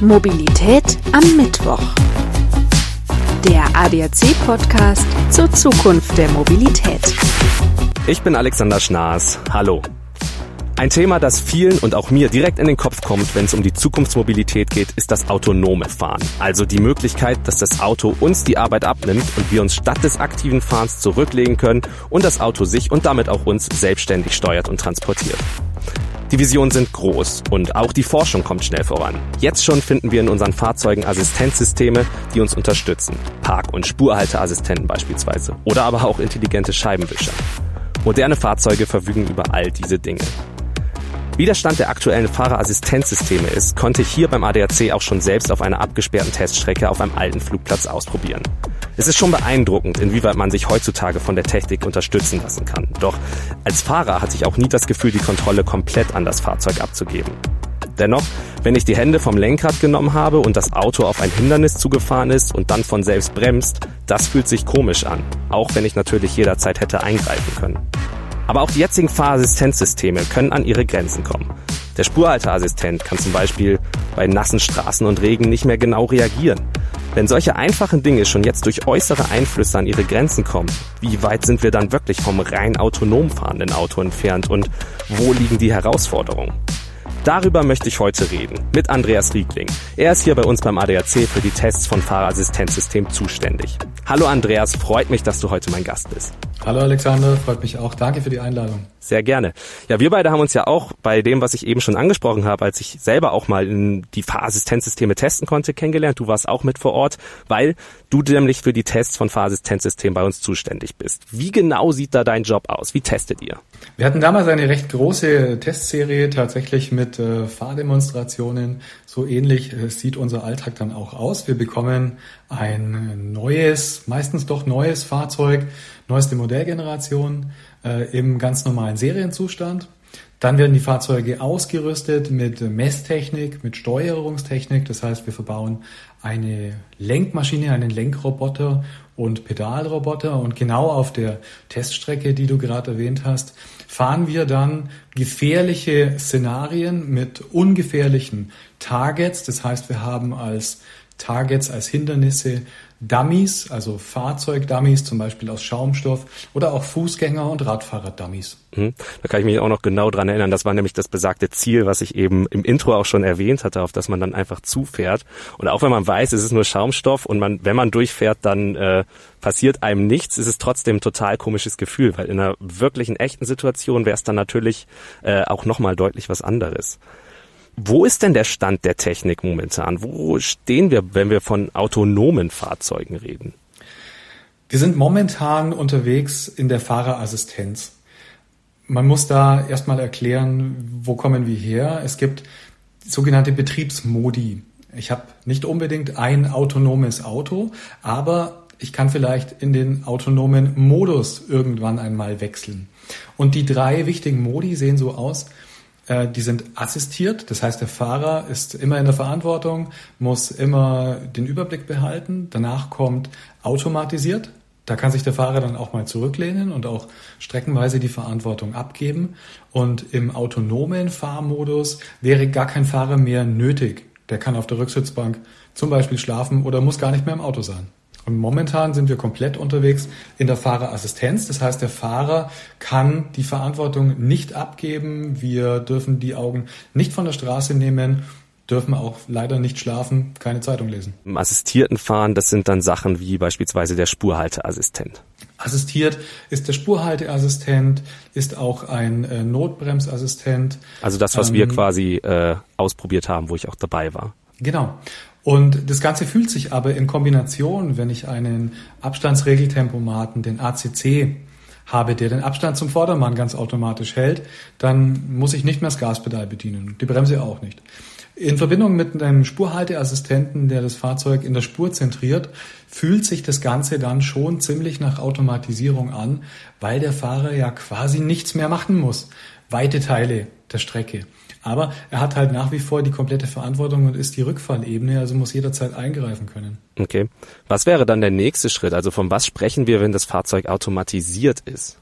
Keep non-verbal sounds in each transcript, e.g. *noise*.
Mobilität am Mittwoch. Der ADAC-Podcast zur Zukunft der Mobilität. Ich bin Alexander Schnaas. Hallo. Ein Thema, das vielen und auch mir direkt in den Kopf kommt, wenn es um die Zukunftsmobilität geht, ist das autonome Fahren. Also die Möglichkeit, dass das Auto uns die Arbeit abnimmt und wir uns statt des aktiven Fahrens zurücklegen können und das Auto sich und damit auch uns selbstständig steuert und transportiert. Die Visionen sind groß und auch die Forschung kommt schnell voran. Jetzt schon finden wir in unseren Fahrzeugen Assistenzsysteme, die uns unterstützen. Park- und Spurhalteassistenten beispielsweise. Oder aber auch intelligente Scheibenwischer. Moderne Fahrzeuge verfügen über all diese Dinge. Wie der Stand der aktuellen Fahrerassistenzsysteme ist, konnte ich hier beim ADAC auch schon selbst auf einer abgesperrten Teststrecke auf einem alten Flugplatz ausprobieren. Es ist schon beeindruckend, inwieweit man sich heutzutage von der Technik unterstützen lassen kann. Doch als Fahrer hatte ich auch nie das Gefühl, die Kontrolle komplett an das Fahrzeug abzugeben. Dennoch, wenn ich die Hände vom Lenkrad genommen habe und das Auto auf ein Hindernis zugefahren ist und dann von selbst bremst, das fühlt sich komisch an, auch wenn ich natürlich jederzeit hätte eingreifen können. Aber auch die jetzigen Fahrassistenzsysteme können an ihre Grenzen kommen. Der Spurhalteassistent kann zum Beispiel bei nassen Straßen und Regen nicht mehr genau reagieren. Wenn solche einfachen Dinge schon jetzt durch äußere Einflüsse an ihre Grenzen kommen, wie weit sind wir dann wirklich vom rein autonom fahrenden Auto entfernt und wo liegen die Herausforderungen? Darüber möchte ich heute reden mit Andreas Riegling. Er ist hier bei uns beim ADAC für die Tests von Fahrerassistenzsystem zuständig. Hallo Andreas, freut mich, dass du heute mein Gast bist. Hallo Alexander, freut mich auch. Danke für die Einladung. Sehr gerne. Ja, wir beide haben uns ja auch bei dem, was ich eben schon angesprochen habe, als ich selber auch mal in die Fahrassistenzsysteme testen konnte, kennengelernt. Du warst auch mit vor Ort, weil du nämlich für die Tests von Fahrassistenzsystemen bei uns zuständig bist. Wie genau sieht da dein Job aus? Wie testet ihr? Wir hatten damals eine recht große Testserie tatsächlich mit äh, Fahrdemonstrationen. So ähnlich äh, sieht unser Alltag dann auch aus. Wir bekommen ein neues, meistens doch neues Fahrzeug, neueste Modellgeneration äh, im ganz normalen Serienzustand. Dann werden die Fahrzeuge ausgerüstet mit Messtechnik, mit Steuerungstechnik. Das heißt, wir verbauen eine Lenkmaschine, einen Lenkroboter und Pedalroboter. Und genau auf der Teststrecke, die du gerade erwähnt hast, fahren wir dann gefährliche Szenarien mit ungefährlichen Targets. Das heißt, wir haben als Targets, als Hindernisse Dummies, also Fahrzeugdummies, zum Beispiel aus Schaumstoff oder auch Fußgänger- und Radfahrer-Dummies. Mhm. Da kann ich mich auch noch genau dran erinnern. Das war nämlich das besagte Ziel, was ich eben im Intro auch schon erwähnt hatte, auf das man dann einfach zufährt. Und auch wenn man weiß, es ist nur Schaumstoff und man, wenn man durchfährt, dann äh, passiert einem nichts, ist es trotzdem total komisches Gefühl, weil in einer wirklichen echten Situation wäre es dann natürlich äh, auch nochmal deutlich was anderes. Wo ist denn der Stand der Technik momentan? Wo stehen wir, wenn wir von autonomen Fahrzeugen reden? Wir sind momentan unterwegs in der Fahrerassistenz. Man muss da erstmal erklären, wo kommen wir her. Es gibt sogenannte Betriebsmodi. Ich habe nicht unbedingt ein autonomes Auto, aber ich kann vielleicht in den autonomen Modus irgendwann einmal wechseln. Und die drei wichtigen Modi sehen so aus. Äh, die sind assistiert, das heißt, der Fahrer ist immer in der Verantwortung, muss immer den Überblick behalten. Danach kommt automatisiert. Da kann sich der Fahrer dann auch mal zurücklehnen und auch streckenweise die Verantwortung abgeben. Und im autonomen Fahrmodus wäre gar kein Fahrer mehr nötig. Der kann auf der Rücksitzbank zum Beispiel schlafen oder muss gar nicht mehr im Auto sein. Und momentan sind wir komplett unterwegs in der Fahrerassistenz. Das heißt, der Fahrer kann die Verantwortung nicht abgeben. Wir dürfen die Augen nicht von der Straße nehmen dürfen auch leider nicht schlafen, keine Zeitung lesen. Im assistierten Fahren, das sind dann Sachen wie beispielsweise der Spurhalteassistent. Assistiert ist der Spurhalteassistent, ist auch ein äh, Notbremsassistent. Also das, was ähm, wir quasi äh, ausprobiert haben, wo ich auch dabei war. Genau. Und das Ganze fühlt sich aber in Kombination, wenn ich einen Abstandsregeltempomaten, den ACC, habe, der den Abstand zum Vordermann ganz automatisch hält, dann muss ich nicht mehr das Gaspedal bedienen, die Bremse auch nicht. In Verbindung mit einem Spurhalteassistenten, der das Fahrzeug in der Spur zentriert, fühlt sich das Ganze dann schon ziemlich nach Automatisierung an, weil der Fahrer ja quasi nichts mehr machen muss. Weite Teile der Strecke. Aber er hat halt nach wie vor die komplette Verantwortung und ist die Rückfallebene, also muss jederzeit eingreifen können. Okay. Was wäre dann der nächste Schritt? Also von was sprechen wir, wenn das Fahrzeug automatisiert ist?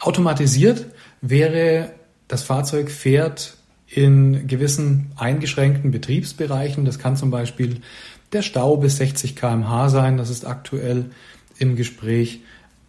Automatisiert wäre, das Fahrzeug fährt in gewissen eingeschränkten Betriebsbereichen. Das kann zum Beispiel der Stau bis 60 kmh sein. Das ist aktuell im Gespräch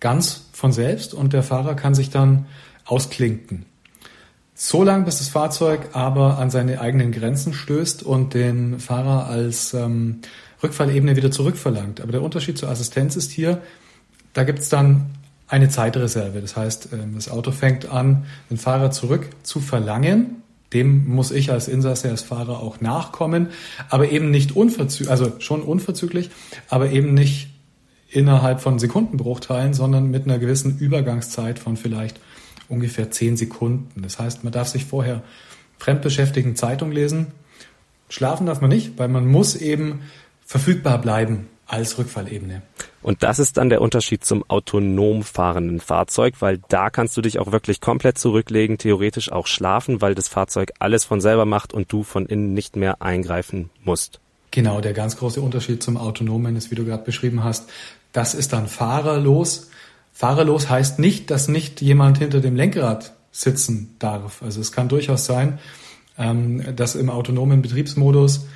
ganz von selbst und der Fahrer kann sich dann ausklinken. So lange, bis das Fahrzeug aber an seine eigenen Grenzen stößt und den Fahrer als ähm, Rückfallebene wieder zurückverlangt. Aber der Unterschied zur Assistenz ist hier, da gibt es dann eine Zeitreserve. Das heißt, ähm, das Auto fängt an, den Fahrer zurück zu verlangen. Dem muss ich als Insasse, als Fahrer auch nachkommen, aber eben nicht unverzüglich, also schon unverzüglich, aber eben nicht innerhalb von Sekundenbruchteilen, sondern mit einer gewissen Übergangszeit von vielleicht ungefähr zehn Sekunden. Das heißt, man darf sich vorher fremdbeschäftigen, Zeitung lesen. Schlafen darf man nicht, weil man muss eben verfügbar bleiben als Rückfallebene. Und das ist dann der Unterschied zum autonom fahrenden Fahrzeug, weil da kannst du dich auch wirklich komplett zurücklegen, theoretisch auch schlafen, weil das Fahrzeug alles von selber macht und du von innen nicht mehr eingreifen musst. Genau, der ganz große Unterschied zum autonomen ist, wie du gerade beschrieben hast, das ist dann fahrerlos. Fahrerlos heißt nicht, dass nicht jemand hinter dem Lenkrad sitzen darf. Also es kann durchaus sein, ähm, dass im autonomen Betriebsmodus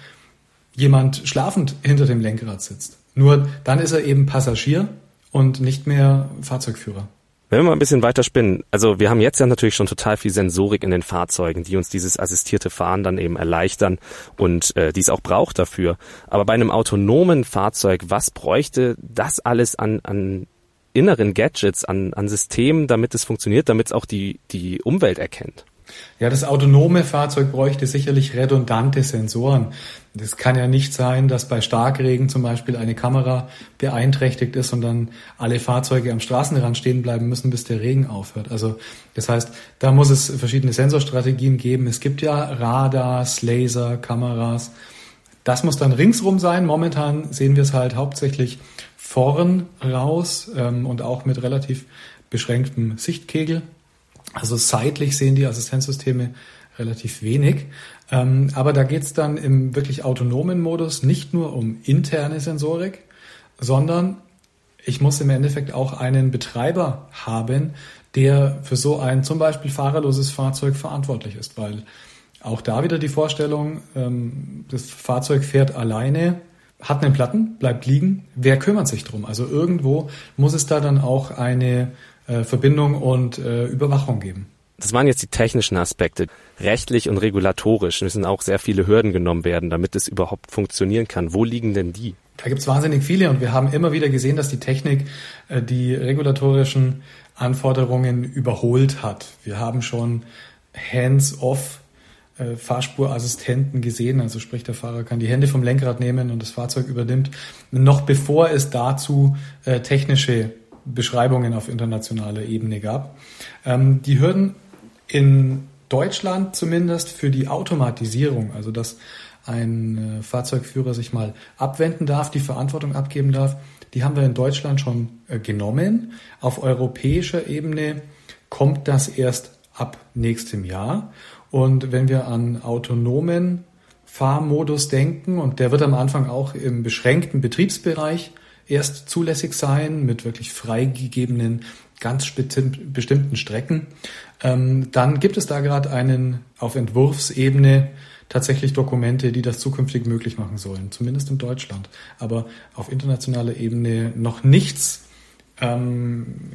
jemand schlafend hinter dem Lenkrad sitzt. Nur dann ist er eben Passagier und nicht mehr Fahrzeugführer. Wenn wir mal ein bisschen weiter spinnen, also wir haben jetzt ja natürlich schon total viel Sensorik in den Fahrzeugen, die uns dieses assistierte Fahren dann eben erleichtern und äh, die es auch braucht dafür. Aber bei einem autonomen Fahrzeug, was bräuchte das alles an, an inneren Gadgets, an, an Systemen, damit es funktioniert, damit es auch die, die Umwelt erkennt? Ja, das autonome Fahrzeug bräuchte sicherlich redundante Sensoren. Das kann ja nicht sein, dass bei Starkregen zum Beispiel eine Kamera beeinträchtigt ist und dann alle Fahrzeuge am Straßenrand stehen bleiben müssen, bis der Regen aufhört. Also das heißt, da muss es verschiedene Sensorstrategien geben. Es gibt ja Radars, Laser, Kameras. Das muss dann ringsrum sein. Momentan sehen wir es halt hauptsächlich vorn raus ähm, und auch mit relativ beschränktem Sichtkegel. Also seitlich sehen die Assistenzsysteme relativ wenig. Ähm, aber da geht es dann im wirklich autonomen Modus nicht nur um interne Sensorik, sondern ich muss im Endeffekt auch einen Betreiber haben, der für so ein zum Beispiel fahrerloses Fahrzeug verantwortlich ist, weil auch da wieder die Vorstellung, ähm, das Fahrzeug fährt alleine, hat einen Platten, bleibt liegen. Wer kümmert sich drum? Also irgendwo muss es da dann auch eine äh, Verbindung und äh, Überwachung geben. Das waren jetzt die technischen Aspekte. Rechtlich und regulatorisch müssen auch sehr viele Hürden genommen werden, damit es überhaupt funktionieren kann. Wo liegen denn die? Da gibt's wahnsinnig viele und wir haben immer wieder gesehen, dass die Technik äh, die regulatorischen Anforderungen überholt hat. Wir haben schon hands-off äh, Fahrspurassistenten gesehen, also sprich der Fahrer kann die Hände vom Lenkrad nehmen und das Fahrzeug übernimmt, noch bevor es dazu äh, technische Beschreibungen auf internationaler Ebene gab. Ähm, die Hürden in Deutschland zumindest für die Automatisierung, also dass ein äh, Fahrzeugführer sich mal abwenden darf, die Verantwortung abgeben darf, die haben wir in Deutschland schon äh, genommen. Auf europäischer Ebene kommt das erst ab nächstem Jahr. Und wenn wir an autonomen Fahrmodus denken, und der wird am Anfang auch im beschränkten Betriebsbereich erst zulässig sein, mit wirklich freigegebenen, ganz bestimmten Strecken, ähm, dann gibt es da gerade einen auf Entwurfsebene tatsächlich Dokumente, die das zukünftig möglich machen sollen, zumindest in Deutschland. Aber auf internationaler Ebene noch nichts ähm,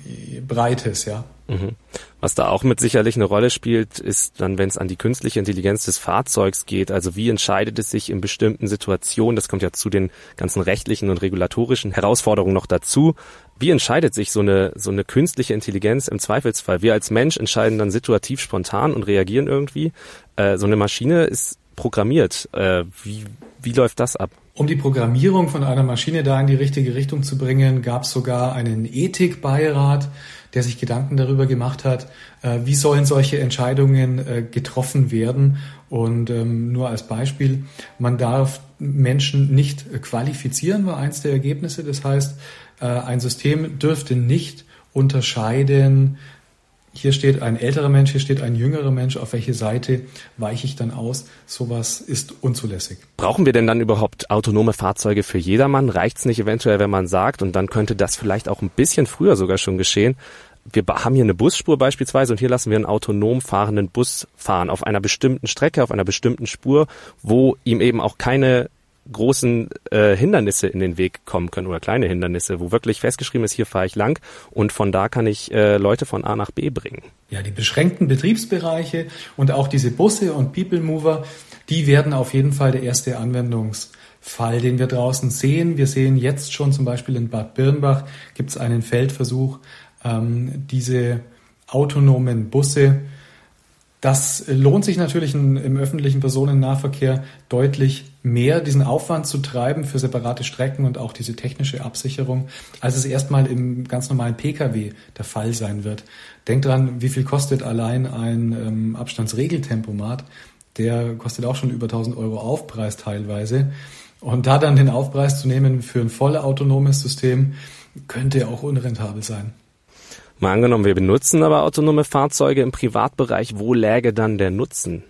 Breites, ja. Mhm. Was da auch mit sicherlich eine Rolle spielt, ist dann, wenn es an die künstliche Intelligenz des Fahrzeugs geht. Also wie entscheidet es sich in bestimmten Situationen? Das kommt ja zu den ganzen rechtlichen und regulatorischen Herausforderungen noch dazu. Wie entscheidet sich so eine, so eine künstliche Intelligenz im Zweifelsfall? Wir als Mensch entscheiden dann situativ spontan und reagieren irgendwie. Äh, so eine Maschine ist programmiert. Äh, wie, wie läuft das ab? Um die Programmierung von einer Maschine da in die richtige Richtung zu bringen, gab es sogar einen Ethikbeirat, der sich Gedanken darüber gemacht hat, äh, wie sollen solche Entscheidungen äh, getroffen werden. Und ähm, nur als Beispiel, man darf Menschen nicht qualifizieren, war eins der Ergebnisse. Das heißt, äh, ein System dürfte nicht unterscheiden, hier steht ein älterer Mensch, hier steht ein jüngerer Mensch, auf welche Seite weiche ich dann aus? Sowas ist unzulässig. Brauchen wir denn dann überhaupt autonome Fahrzeuge für jedermann? Reicht es nicht eventuell, wenn man sagt, und dann könnte das vielleicht auch ein bisschen früher sogar schon geschehen, wir haben hier eine Busspur beispielsweise und hier lassen wir einen autonom fahrenden Bus fahren auf einer bestimmten Strecke, auf einer bestimmten Spur, wo ihm eben auch keine großen äh, Hindernisse in den Weg kommen können oder kleine Hindernisse, wo wirklich festgeschrieben ist, hier fahre ich lang und von da kann ich äh, Leute von A nach B bringen. Ja, die beschränkten Betriebsbereiche und auch diese Busse und People Mover, die werden auf jeden Fall der erste Anwendungsfall, den wir draußen sehen. Wir sehen jetzt schon zum Beispiel in Bad Birnbach gibt es einen Feldversuch, ähm, diese autonomen Busse das lohnt sich natürlich im öffentlichen Personennahverkehr deutlich mehr, diesen Aufwand zu treiben für separate Strecken und auch diese technische Absicherung, als es erstmal im ganz normalen Pkw der Fall sein wird. Denkt dran, wie viel kostet allein ein ähm, Abstandsregeltempomat? Der kostet auch schon über 1000 Euro Aufpreis teilweise. Und da dann den Aufpreis zu nehmen für ein voll autonomes System, könnte auch unrentabel sein. Mal angenommen, wir benutzen aber autonome Fahrzeuge im Privatbereich, wo läge dann der Nutzen?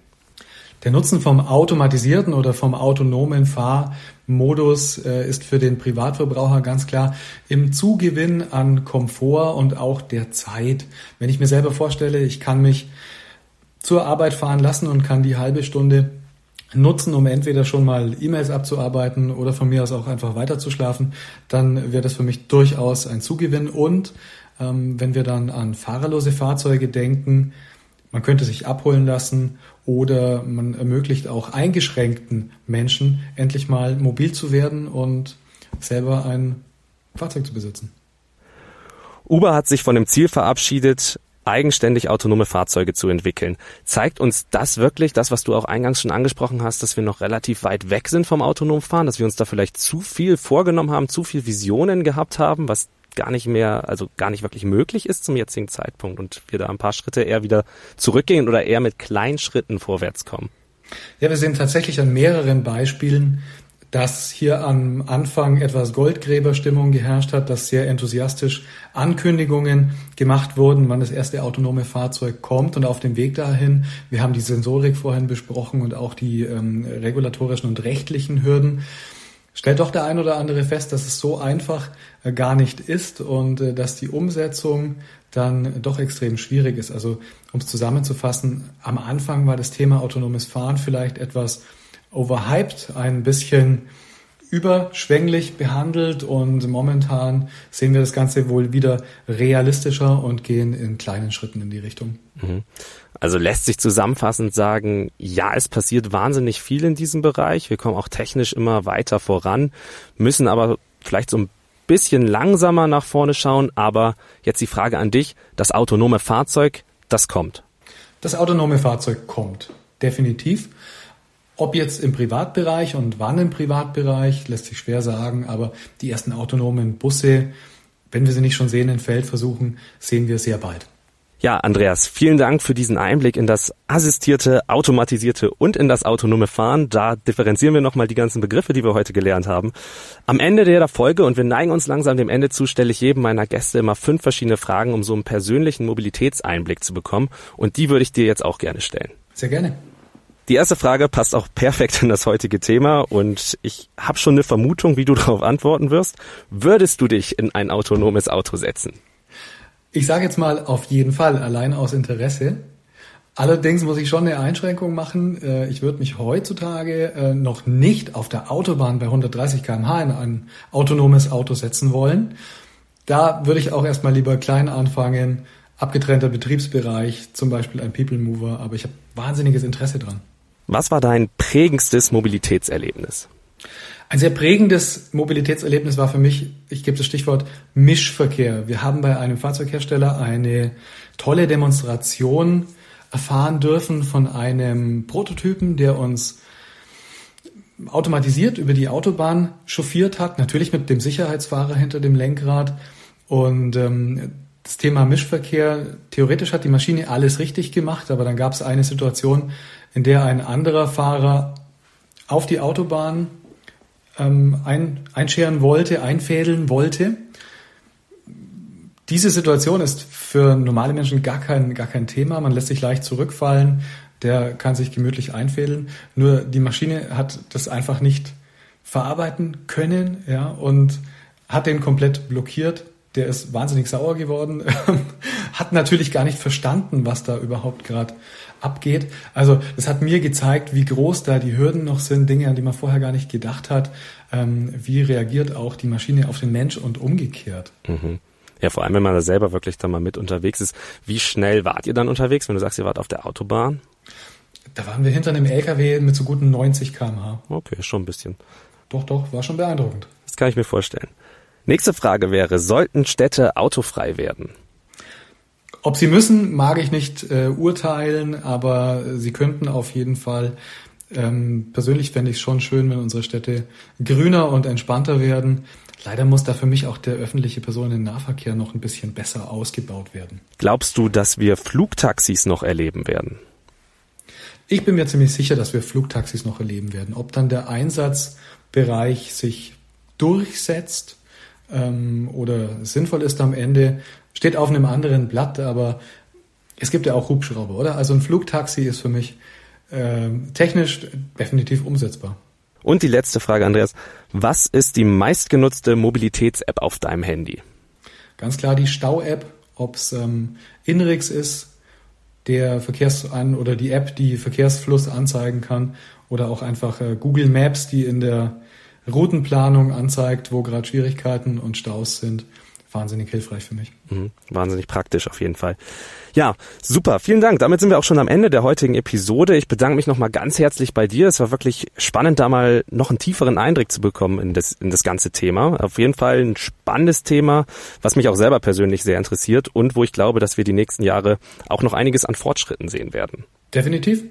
Der Nutzen vom automatisierten oder vom autonomen Fahrmodus äh, ist für den Privatverbraucher ganz klar im Zugewinn an Komfort und auch der Zeit. Wenn ich mir selber vorstelle, ich kann mich zur Arbeit fahren lassen und kann die halbe Stunde nutzen, um entweder schon mal E-Mails abzuarbeiten oder von mir aus auch einfach weiterzuschlafen, dann wäre das für mich durchaus ein Zugewinn und ähm, wenn wir dann an fahrerlose Fahrzeuge denken, man könnte sich abholen lassen oder man ermöglicht auch eingeschränkten Menschen endlich mal mobil zu werden und selber ein Fahrzeug zu besitzen. Uber hat sich von dem Ziel verabschiedet, eigenständig autonome Fahrzeuge zu entwickeln. Zeigt uns das wirklich, das, was du auch eingangs schon angesprochen hast, dass wir noch relativ weit weg sind vom autonomen Fahren, dass wir uns da vielleicht zu viel vorgenommen haben, zu viel Visionen gehabt haben, was gar nicht mehr, also gar nicht wirklich möglich ist zum jetzigen Zeitpunkt und wir da ein paar Schritte eher wieder zurückgehen oder eher mit kleinen Schritten vorwärts kommen. Ja, wir sehen tatsächlich an mehreren Beispielen, dass hier am Anfang etwas Goldgräberstimmung geherrscht hat, dass sehr enthusiastisch Ankündigungen gemacht wurden, wann das erste autonome Fahrzeug kommt und auf dem Weg dahin. Wir haben die Sensorik vorhin besprochen und auch die ähm, regulatorischen und rechtlichen Hürden stellt doch der ein oder andere fest, dass es so einfach äh, gar nicht ist und äh, dass die Umsetzung dann doch extrem schwierig ist. Also um es zusammenzufassen, am Anfang war das Thema autonomes Fahren vielleicht etwas overhyped, ein bisschen überschwänglich behandelt und momentan sehen wir das Ganze wohl wieder realistischer und gehen in kleinen Schritten in die Richtung. Mhm. Also lässt sich zusammenfassend sagen, ja, es passiert wahnsinnig viel in diesem Bereich. Wir kommen auch technisch immer weiter voran, müssen aber vielleicht so ein bisschen langsamer nach vorne schauen. Aber jetzt die Frage an dich, das autonome Fahrzeug, das kommt. Das autonome Fahrzeug kommt, definitiv. Ob jetzt im Privatbereich und wann im Privatbereich, lässt sich schwer sagen, aber die ersten autonomen Busse, wenn wir sie nicht schon sehen in Feldversuchen, sehen wir sehr bald. Ja, Andreas, vielen Dank für diesen Einblick in das assistierte, automatisierte und in das autonome Fahren. Da differenzieren wir nochmal die ganzen Begriffe, die wir heute gelernt haben. Am Ende der Folge, und wir neigen uns langsam dem Ende zu, stelle ich jedem meiner Gäste immer fünf verschiedene Fragen, um so einen persönlichen Mobilitätseinblick zu bekommen. Und die würde ich dir jetzt auch gerne stellen. Sehr gerne. Die erste Frage passt auch perfekt in das heutige Thema und ich habe schon eine Vermutung, wie du *laughs* darauf antworten wirst. Würdest du dich in ein autonomes Auto setzen? Ich sage jetzt mal auf jeden Fall, allein aus Interesse. Allerdings muss ich schon eine Einschränkung machen. Äh, ich würde mich heutzutage äh, noch nicht auf der Autobahn bei 130 km/h in ein autonomes Auto setzen wollen. Da würde ich auch erstmal lieber klein anfangen, abgetrennter Betriebsbereich, zum Beispiel ein People Mover, aber ich habe wahnsinniges Interesse dran. Was war dein prägendstes Mobilitätserlebnis? Ein sehr prägendes Mobilitätserlebnis war für mich, ich gebe das Stichwort Mischverkehr. Wir haben bei einem Fahrzeughersteller eine tolle Demonstration erfahren dürfen von einem Prototypen, der uns automatisiert über die Autobahn chauffiert hat, natürlich mit dem Sicherheitsfahrer hinter dem Lenkrad. Und ähm, das Thema Mischverkehr, theoretisch hat die Maschine alles richtig gemacht, aber dann gab es eine Situation, in der ein anderer Fahrer auf die Autobahn ähm, ein, einscheren wollte, einfädeln wollte. Diese Situation ist für normale Menschen gar kein, gar kein Thema. Man lässt sich leicht zurückfallen, der kann sich gemütlich einfädeln. Nur die Maschine hat das einfach nicht verarbeiten können, ja, und hat den komplett blockiert. Der ist wahnsinnig sauer geworden, *laughs* hat natürlich gar nicht verstanden, was da überhaupt gerade abgeht. Also das hat mir gezeigt, wie groß da die Hürden noch sind, Dinge, an die man vorher gar nicht gedacht hat. Ähm, wie reagiert auch die Maschine auf den Mensch und umgekehrt. Mhm. Ja, vor allem, wenn man da selber wirklich dann mal mit unterwegs ist. Wie schnell wart ihr dann unterwegs, wenn du sagst, ihr wart auf der Autobahn? Da waren wir hinter einem LKW mit so guten 90 km/h. Okay, schon ein bisschen. Doch, doch, war schon beeindruckend. Das kann ich mir vorstellen. Nächste Frage wäre, sollten Städte autofrei werden? Ob sie müssen, mag ich nicht äh, urteilen, aber sie könnten auf jeden Fall. Ähm, persönlich fände ich es schon schön, wenn unsere Städte grüner und entspannter werden. Leider muss da für mich auch der öffentliche Personennahverkehr noch ein bisschen besser ausgebaut werden. Glaubst du, dass wir Flugtaxis noch erleben werden? Ich bin mir ziemlich sicher, dass wir Flugtaxis noch erleben werden. Ob dann der Einsatzbereich sich durchsetzt ähm, oder sinnvoll ist am Ende, steht auf einem anderen Blatt, aber es gibt ja auch Hubschrauber, oder? Also ein Flugtaxi ist für mich äh, technisch definitiv umsetzbar. Und die letzte Frage, Andreas. Was ist die meistgenutzte Mobilitäts-App auf deinem Handy? Ganz klar die Stau-App, ob es ähm, Inrix ist, der Verkehrs an oder die App, die Verkehrsfluss anzeigen kann, oder auch einfach äh, Google Maps, die in der Routenplanung anzeigt, wo gerade Schwierigkeiten und Staus sind wahnsinnig hilfreich für mich. Mhm, wahnsinnig praktisch auf jeden Fall. Ja, super. Vielen Dank. Damit sind wir auch schon am Ende der heutigen Episode. Ich bedanke mich nochmal ganz herzlich bei dir. Es war wirklich spannend, da mal noch einen tieferen Eindruck zu bekommen in das, in das ganze Thema. Auf jeden Fall ein spannendes Thema, was mich auch selber persönlich sehr interessiert und wo ich glaube, dass wir die nächsten Jahre auch noch einiges an Fortschritten sehen werden. Definitiv.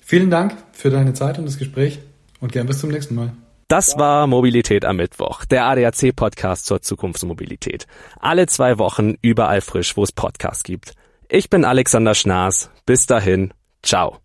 Vielen Dank für deine Zeit und das Gespräch und gern bis zum nächsten Mal. Das war Mobilität am Mittwoch, der ADAC-Podcast zur Zukunftsmobilität. Alle zwei Wochen überall frisch, wo es Podcasts gibt. Ich bin Alexander Schnaas. Bis dahin, ciao.